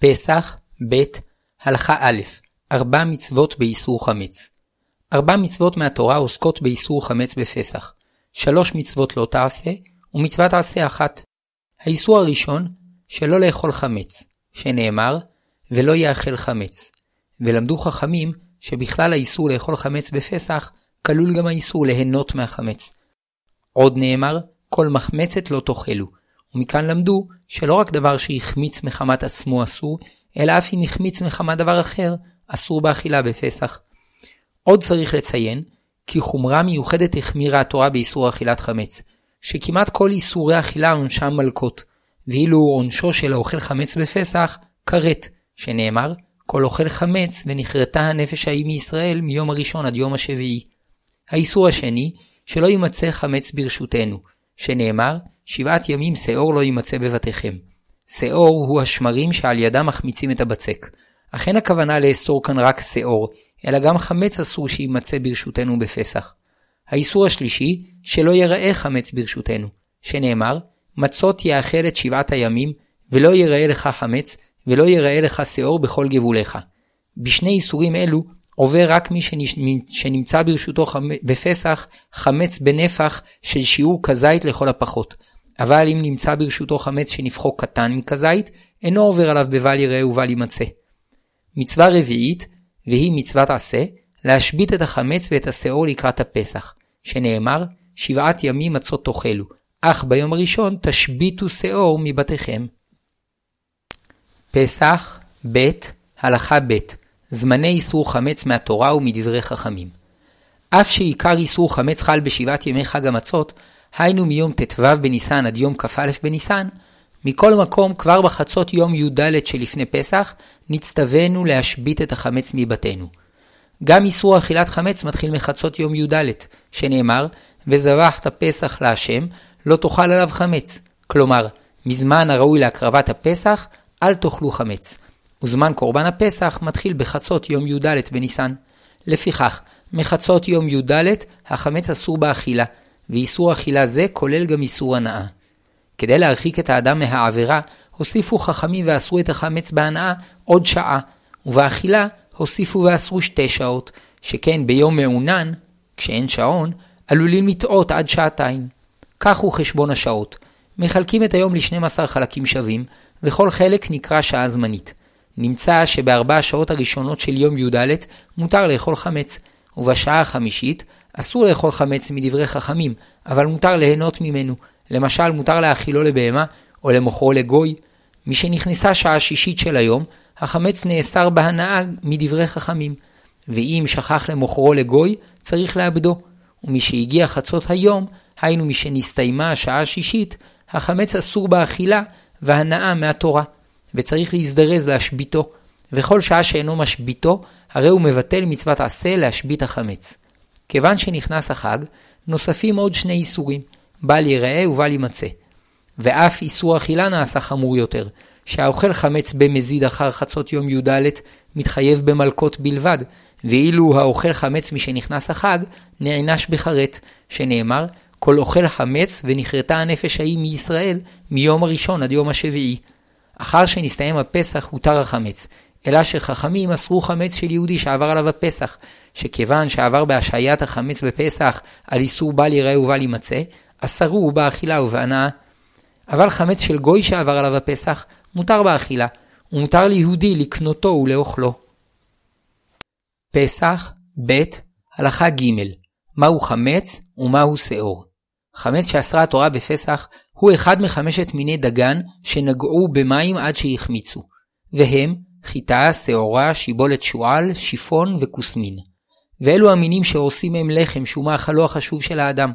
פסח, ב', הלכה א', ארבע מצוות באיסור חמץ. ארבע מצוות מהתורה עוסקות באיסור חמץ בפסח. שלוש מצוות לא תעשה, ומצוות תעשה אחת. האיסור הראשון, שלא לאכול חמץ, שנאמר, ולא יאכל חמץ. ולמדו חכמים שבכלל האיסור לאכול חמץ בפסח, כלול גם האיסור ליהנות מהחמץ. עוד נאמר, כל מחמצת לא תאכלו, ומכאן למדו שלא רק דבר שהחמיץ מחמת עצמו אסור, אלא אף אם החמיץ מחמת דבר אחר, אסור באכילה בפסח. עוד צריך לציין, כי חומרה מיוחדת החמירה התורה באיסור אכילת חמץ, שכמעט כל איסורי אכילה עונשם מלקות, ואילו עונשו של האוכל חמץ בפסח, כרת, שנאמר, כל אוכל חמץ ונכרתה הנפש ההיא מישראל מיום הראשון עד יום השביעי. האיסור השני, שלא יימצא חמץ ברשותנו, שנאמר, שבעת ימים שאור לא יימצא בבתיכם. שאור הוא השמרים שעל ידם מחמיצים את הבצק. אך אין הכוונה לאסור כאן רק שאור, אלא גם חמץ אסור שיימצא ברשותנו בפסח. האיסור השלישי, שלא יראה חמץ ברשותנו, שנאמר, מצות יאכל את שבעת הימים, ולא יראה לך חמץ, ולא יראה לך שאור בכל גבוליך. בשני איסורים אלו, עובר רק מי שנמצא ברשותו בפסח חמץ בנפח של שיעור כזית לכל הפחות. אבל אם נמצא ברשותו חמץ שנפחו קטן מכזית, אינו עובר עליו בבל יראה ובל יימצא. מצווה רביעית, והיא מצוות עשה, להשבית את החמץ ואת השאור לקראת הפסח, שנאמר, שבעת ימים מצות תאכלו, אך ביום הראשון תשביתו שאור מבתיכם. פסח, ב', הלכה ב', זמני איסור חמץ מהתורה ומדברי חכמים. אף שעיקר איסור חמץ חל בשבעת ימי חג המצות, היינו מיום ט"ו בניסן עד יום כ"א בניסן, מכל מקום כבר בחצות יום י"ד שלפני פסח, נצטווינו להשבית את החמץ מבתינו. גם איסור אכילת חמץ מתחיל מחצות יום י"ד, שנאמר, וזבחת פסח להשם, לא תאכל עליו חמץ. כלומר, מזמן הראוי להקרבת הפסח, אל תאכלו חמץ. וזמן קורבן הפסח מתחיל בחצות יום י"ד בניסן. לפיכך, מחצות יום י"ד החמץ אסור באכילה, ואיסור אכילה זה כולל גם איסור הנאה. כדי להרחיק את האדם מהעבירה, הוסיפו חכמים ואסרו את החמץ בהנאה עוד שעה, ובאכילה הוסיפו ואסרו שתי שעות, שכן ביום מעונן, כשאין שעון, עלולים לטעות עד שעתיים. כך הוא חשבון השעות. מחלקים את היום ל-12 חלקים שווים, וכל חלק נקרא שעה זמנית. נמצא שבארבע השעות הראשונות של יום י"ד מותר לאכול חמץ, ובשעה החמישית אסור לאכול חמץ מדברי חכמים, אבל מותר ליהנות ממנו. למשל, מותר להאכילו לבהמה, או למוכרו לגוי. משנכנסה שעה שישית של היום, החמץ נאסר בהנאה מדברי חכמים. ואם שכח למוכרו לגוי, צריך לאבדו. ומשהגיע חצות היום, היינו משנסתיימה השעה השישית, החמץ אסור באכילה והנאה מהתורה, וצריך להזדרז להשביתו, וכל שעה שאינו משביתו, הרי הוא מבטל מצוות עשה להשבית החמץ. כיוון שנכנס החג, נוספים עוד שני איסורים, בל יראה ובל יימצא. ואף איסור אכילה נעשה חמור יותר, שהאוכל חמץ במזיד אחר חצות יום י"ד מתחייב במלקות בלבד, ואילו האוכל חמץ משנכנס החג, נענש בחרט, שנאמר, כל אוכל חמץ ונכרתה הנפש ההיא מישראל מיום הראשון עד יום השביעי. אחר שנסתיים הפסח הותר החמץ, אלא שחכמים אסרו חמץ של יהודי שעבר עליו הפסח, שכיוון שעבר בהשעיית החמץ בפסח על איסור בל יראה ובל יימצא, אסרו באכילה ובהנאה. אבל חמץ של גוי שעבר עליו הפסח, מותר באכילה, ומותר ליהודי לקנותו ולאוכלו. פסח, ב', הלכה ג', מהו חמץ ומהו שאור. חמץ שאסרה התורה בפסח הוא אחד מחמשת מיני דגן שנגעו במים עד שהחמיצו, והם חיטה, שעורה, שיבולת שועל, שיפון וכוסמין. ואלו המינים שעושים מהם לחם שהוא מאכלו החשוב של האדם,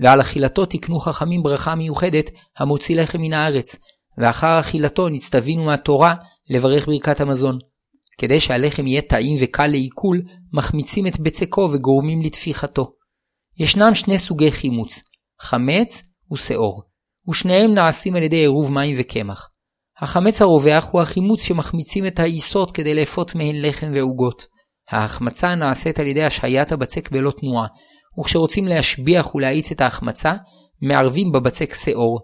ועל אכילתו תקנו חכמים ברכה מיוחדת המוציא לחם מן הארץ, ואחר אכילתו נצטווינו מהתורה לברך ברכת המזון. כדי שהלחם יהיה טעים וקל לעיכול, מחמיצים את בצקו וגורמים לתפיחתו. ישנם שני סוגי חימוץ, חמץ ושאור, ושניהם נעשים על ידי עירוב מים וקמח. החמץ הרווח הוא החימוץ שמחמיצים את העיסות כדי לאפות מהן לחם ועוגות. ההחמצה נעשית על ידי השהיית הבצק בלא תנועה, וכשרוצים להשביח ולהאיץ את ההחמצה, מערבים בבצק שאור.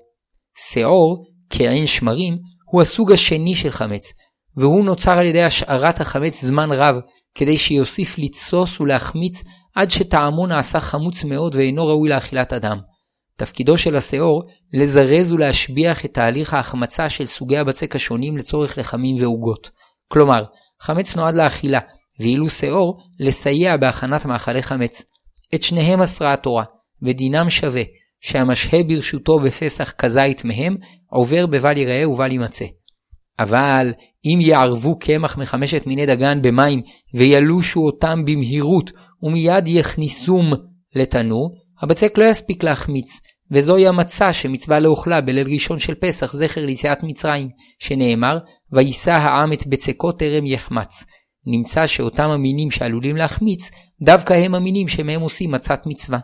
שאור, כעין שמרים, הוא הסוג השני של חמץ, והוא נוצר על ידי השארת החמץ זמן רב, כדי שיוסיף לתסוס ולהחמיץ עד שטעמו נעשה חמוץ מאוד ואינו ראוי לאכילת אדם. תפקידו של השאור לזרז ולהשביח את תהליך ההחמצה של סוגי הבצק השונים לצורך לחמים ועוגות. כלומר, חמץ נועד לאכילה, ואילו שאור לסייע בהכנת מאכלי חמץ. את שניהם אסרה התורה, ודינם שווה, שהמשהה ברשותו בפסח כזית מהם, עובר בבל יראה ובל יימצא. אבל אם יערבו קמח מחמשת מיני דגן במים וילושו אותם במהירות ומיד יכניסום לתנור, הבצק לא יספיק להחמיץ, וזוהי המצה שמצווה לאוכלה בליל ראשון של פסח, זכר ליציאת מצרים, שנאמר, ויישא העם את בצקו טרם יחמץ. נמצא שאותם המינים שעלולים להחמיץ, דווקא הם המינים שמהם עושים מצת מצווה.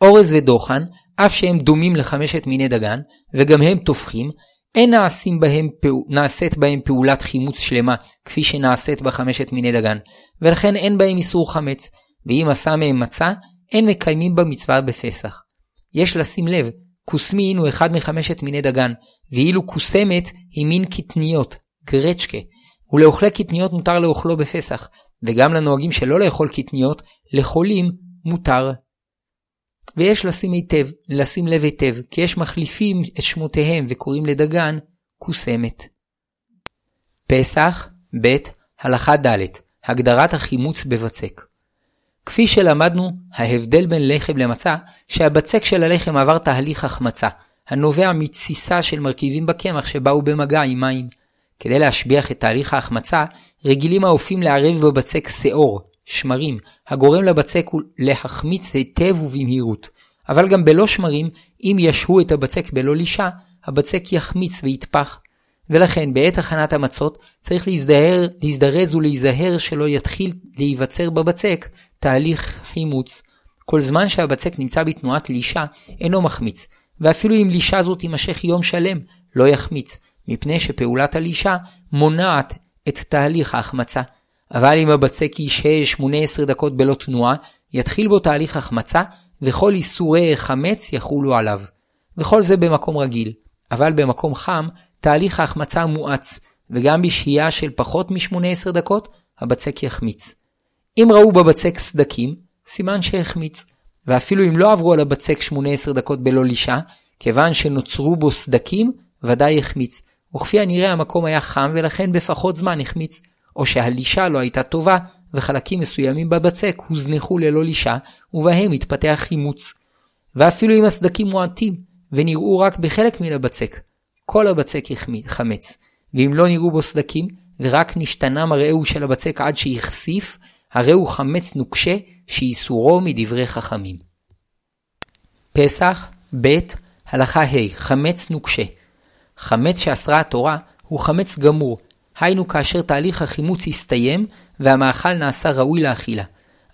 אורז ודוחן, אף שהם דומים לחמשת מיני דגן, וגם הם טופחים, אין נעשים בהם, נעשית בהם פעולת חימוץ שלמה, כפי שנעשית בחמשת מיני דגן, ולכן אין בהם איסור חמץ, ואם עשה מהם מצה, אין מקיימים במצווה בפסח. יש לשים לב, כוסמין הוא אחד מחמשת מיני דגן, ואילו כוסמת היא מין קטניות, גרצ'קה, ולאוכלי קטניות מותר לאוכלו בפסח, וגם לנוהגים שלא לאכול קטניות, לחולים מותר. ויש לשים היטב, לשים לב היטב, כי יש מחליפים את שמותיהם וקוראים לדגן כוסמת. פסח, ב. הלכה ד' הגדרת החימוץ בבצק. כפי שלמדנו, ההבדל בין לחם למצה, שהבצק של הלחם עבר תהליך החמצה, הנובע מתסיסה של מרכיבים בקמח שבאו במגע עם מים. כדי להשביח את תהליך ההחמצה, רגילים האופים לערב בבצק שעור, שמרים, הגורם לבצק להחמיץ היטב ובמהירות. אבל גם בלא שמרים, אם ישהו את הבצק בלא לישה, הבצק יחמיץ ויטפח. ולכן בעת הכנת המצות צריך להזדהר, להזדרז ולהיזהר שלא יתחיל להיווצר בבצק תהליך חימוץ. כל זמן שהבצק נמצא בתנועת לישה, אינו מחמיץ, ואפילו אם לישה זו תימשך יום שלם, לא יחמיץ, מפני שפעולת הלישה מונעת את תהליך ההחמצה. אבל אם הבצק ישהה 18 דקות בלא תנועה, יתחיל בו תהליך החמצה, וכל איסורי חמץ יחולו עליו. וכל זה במקום רגיל, אבל במקום חם, תהליך ההחמצה מואץ, וגם בשהייה של פחות מ-18 דקות, הבצק יחמיץ. אם ראו בבצק סדקים, סימן שהחמיץ, ואפילו אם לא עברו על הבצק 18 דקות בלא לישה, כיוון שנוצרו בו סדקים, ודאי החמיץ, וכפי הנראה המקום היה חם ולכן בפחות זמן החמיץ, או שהלישה לא הייתה טובה, וחלקים מסוימים בבצק הוזנחו ללא לישה, ובהם התפתח חימוץ. ואפילו אם הסדקים מועטים, ונראו רק בחלק מן הבצק, כל הבצק חמץ, ואם לא נראו בו סדקים, ורק נשתנה מראהו של הבצק עד שהחשיף, הרי הוא חמץ נוקשה שאיסורו מדברי חכמים. פסח, ב. הלכה ה' חמץ נוקשה. חמץ שאסרה התורה הוא חמץ גמור, היינו כאשר תהליך החימוץ הסתיים והמאכל נעשה ראוי לאכילה.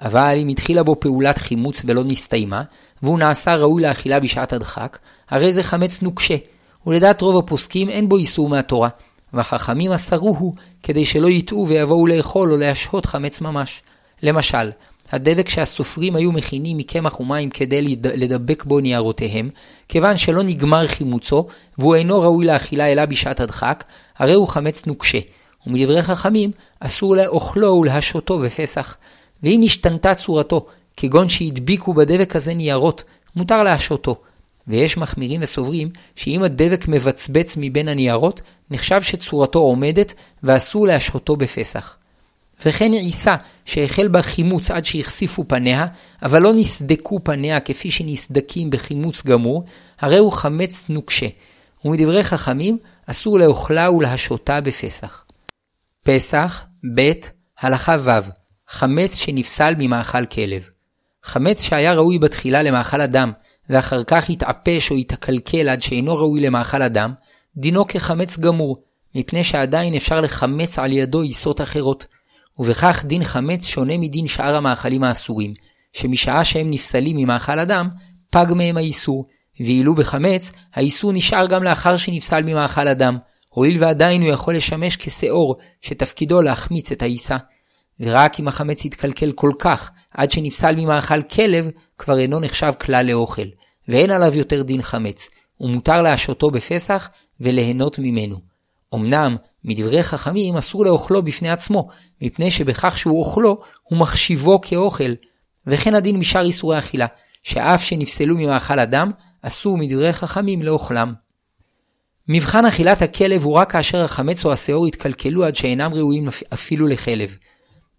אבל אם התחילה בו פעולת חימוץ ולא נסתיימה, והוא נעשה ראוי לאכילה בשעת הדחק, הרי זה חמץ נוקשה, ולדעת רוב הפוסקים אין בו איסור מהתורה, והחכמים אסרוהו כדי שלא יטעו ויבואו לאכול או להשהות חמץ ממש. למשל, הדבק שהסופרים היו מכינים מקמח ומים כדי לדבק בו ניירותיהם, כיוון שלא נגמר חימוצו, והוא אינו ראוי לאכילה אלא בשעת הדחק, הרי הוא חמץ נוקשה, ומדברי חכמים אסור לאוכלו ולהשותו בפסח. ואם השתנתה צורתו, כגון שהדביקו בדבק הזה ניירות, מותר להשותו. ויש מחמירים וסוברים שאם הדבק מבצבץ מבין הניירות, נחשב שצורתו עומדת ואסור להשהותו בפסח. וכן עיסה שהחל בחימוץ עד שהחשיפו פניה, אבל לא נסדקו פניה כפי שנסדקים בחימוץ גמור, הרי הוא חמץ נוקשה, ומדברי חכמים אסור לאוכלה ולהשותה בפסח. פסח, ב. הלכה ו' חמץ שנפסל ממאכל כלב. חמץ שהיה ראוי בתחילה למאכל אדם, ואחר כך יתעפש או יתקלקל עד שאינו ראוי למאכל אדם, דינו כחמץ גמור, מפני שעדיין אפשר לחמץ על ידו עיסות אחרות. ובכך דין חמץ שונה מדין שאר המאכלים האסורים, שמשעה שהם נפסלים ממאכל אדם, פג מהם האיסור, ואילו בחמץ, האיסור נשאר גם לאחר שנפסל ממאכל אדם, הואיל ועדיין הוא יכול לשמש כשאור, שתפקידו להחמיץ את העיסה. ורק אם החמץ יתקלקל כל כך, עד שנפסל ממאכל כלב, כבר אינו נחשב כלל לאוכל, ואין עליו יותר דין חמץ, ומותר להשותו בפסח וליהנות ממנו. אמנם, מדברי חכמים אסור לאוכלו בפני עצמו, מפני שבכך שהוא אוכלו, הוא מחשיבו כאוכל. וכן הדין משאר איסורי אכילה, שאף שנפסלו ממאכל אדם, אסור מדברי חכמים לאוכלם. מבחן אכילת הכלב הוא רק כאשר החמץ או השאור יתקלקלו עד שאינם ראויים אפילו לכלב.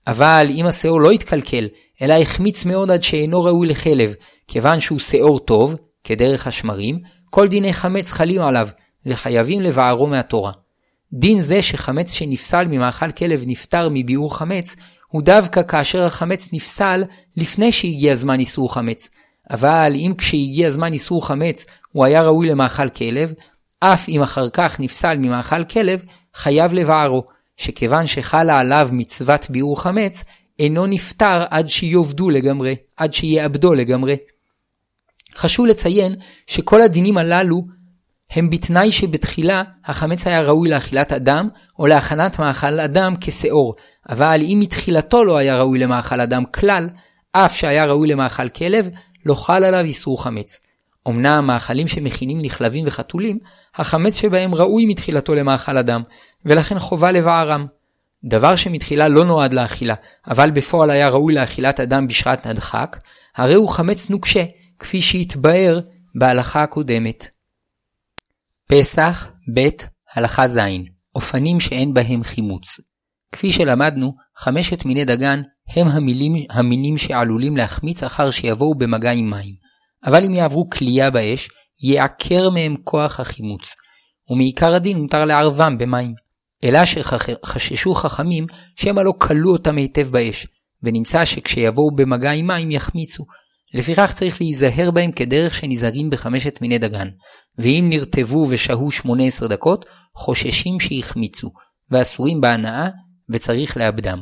אבל אם השאור לא יתקלקל, אלא החמיץ מאוד עד שאינו ראוי לכלב, כיוון שהוא שאור טוב, כדרך השמרים, כל דיני חמץ חלים עליו, וחייבים לבערו מהתורה. דין זה שחמץ שנפסל ממאכל כלב נפטר מביעור חמץ, הוא דווקא כאשר החמץ נפסל לפני שהגיע זמן איסור חמץ. אבל אם כשהגיע זמן איסור חמץ הוא היה ראוי למאכל כלב, אף אם אחר כך נפסל ממאכל כלב, חייב לבערו, שכיוון שחלה עליו מצוות ביעור חמץ, אינו נפטר עד שיאבדו לגמרי, עד שיאבדו לגמרי. חשוב לציין שכל הדינים הללו הם בתנאי שבתחילה החמץ היה ראוי לאכילת אדם או להכנת מאכל אדם כשאור, אבל אם מתחילתו לא היה ראוי למאכל אדם כלל, אף שהיה ראוי למאכל כלב, לא חל עליו איסור חמץ. אמנם מאכלים שמכינים לכלבים וחתולים, החמץ שבהם ראוי מתחילתו למאכל אדם, ולכן חובה לבערם. דבר שמתחילה לא נועד לאכילה, אבל בפועל היה ראוי לאכילת אדם בשעת נדחק, הרי הוא חמץ נוקשה, כפי שהתבאר בהלכה הקודמת. פסח, ב', הלכה ז', אופנים שאין בהם חימוץ. כפי שלמדנו, חמשת מיני דגן הם המילים, המינים שעלולים להחמיץ אחר שיבואו במגע עם מים. אבל אם יעברו כלייה באש, יעקר מהם כוח החימוץ, ומעיקר הדין מותר לערבם במים. אלא שחששו חכמים שמא לא כלו אותם היטב באש, ונמצא שכשיבואו במגע עם מים יחמיצו. לפיכך צריך להיזהר בהם כדרך שנזהרים בחמשת מיני דגן, ואם נרטבו ושהו 18 דקות, חוששים שיחמיצו, ואסורים בהנאה, וצריך לאבדם.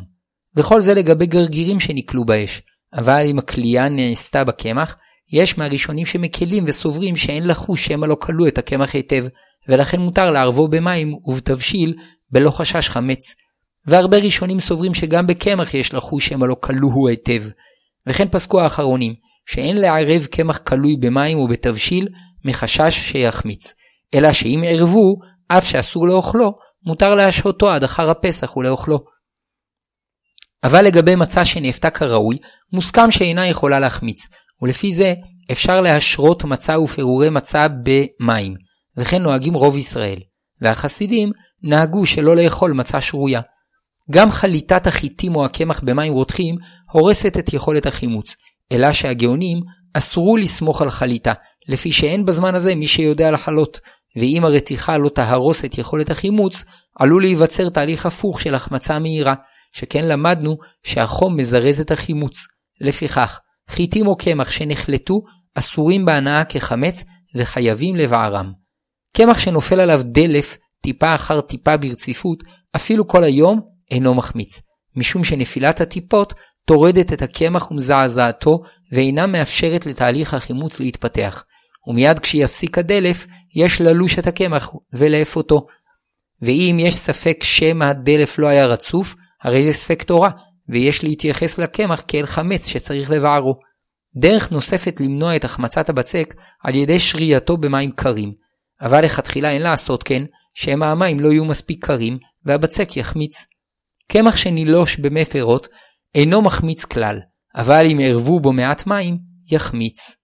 וכל זה לגבי גרגירים שנקלו באש, אבל אם הכלייה נעשתה בקמח, יש מהראשונים שמקלים וסוברים שאין לחוש שמא לא כלו את הקמח היטב, ולכן מותר לערבו במים ובתבשיל בלא חשש חמץ. והרבה ראשונים סוברים שגם בקמח יש לחוש שמא לא כלוהו היטב. וכן פסקו האחרונים, שאין לערב קמח כלוי במים ובתבשיל מחשש שיחמיץ, אלא שאם ערבו, אף שאסור לאוכלו, מותר להשהותו עד אחר הפסח ולאוכלו. אבל לגבי מצה שנאפתה כראוי, מוסכם שאינה יכולה להחמיץ, ולפי זה אפשר להשרות מצה ופירורי מצה במים, וכן נוהגים רוב ישראל, והחסידים נהגו שלא לאכול מצה שרויה. גם חליטת החיטים או הקמח במים רותחים הורסת את יכולת החימוץ, אלא שהגאונים אסרו לסמוך על חליטה, לפי שאין בזמן הזה מי שיודע לחלות, ואם הרתיחה לא תהרוס את יכולת החימוץ, עלול להיווצר תהליך הפוך של החמצה מהירה, שכן למדנו שהחום מזרז את החימוץ. לפיכך, חיטים או קמח שנחלטו אסורים בהנאה כחמץ וחייבים לבערם. קמח שנופל עליו דלף טיפה אחר טיפה ברציפות, אפילו כל היום, אינו מחמיץ, משום שנפילת הטיפות טורדת את הקמח ומזעזעתו ואינה מאפשרת לתהליך החימוץ להתפתח, ומיד כשיפסיק הדלף, יש ללוש את הקמח ולאפותו. ואם יש ספק שמא הדלף לא היה רצוף, הרי זה ספק תורה, ויש להתייחס לקמח כאל חמץ שצריך לבערו. דרך נוספת למנוע את החמצת הבצק על ידי שרייתו במים קרים, אבל לכתחילה אין לעשות כן, שמא המים לא יהיו מספיק קרים והבצק יחמיץ. קמח שנילוש במי פירות אינו מחמיץ כלל, אבל אם ערבו בו מעט מים, יחמיץ.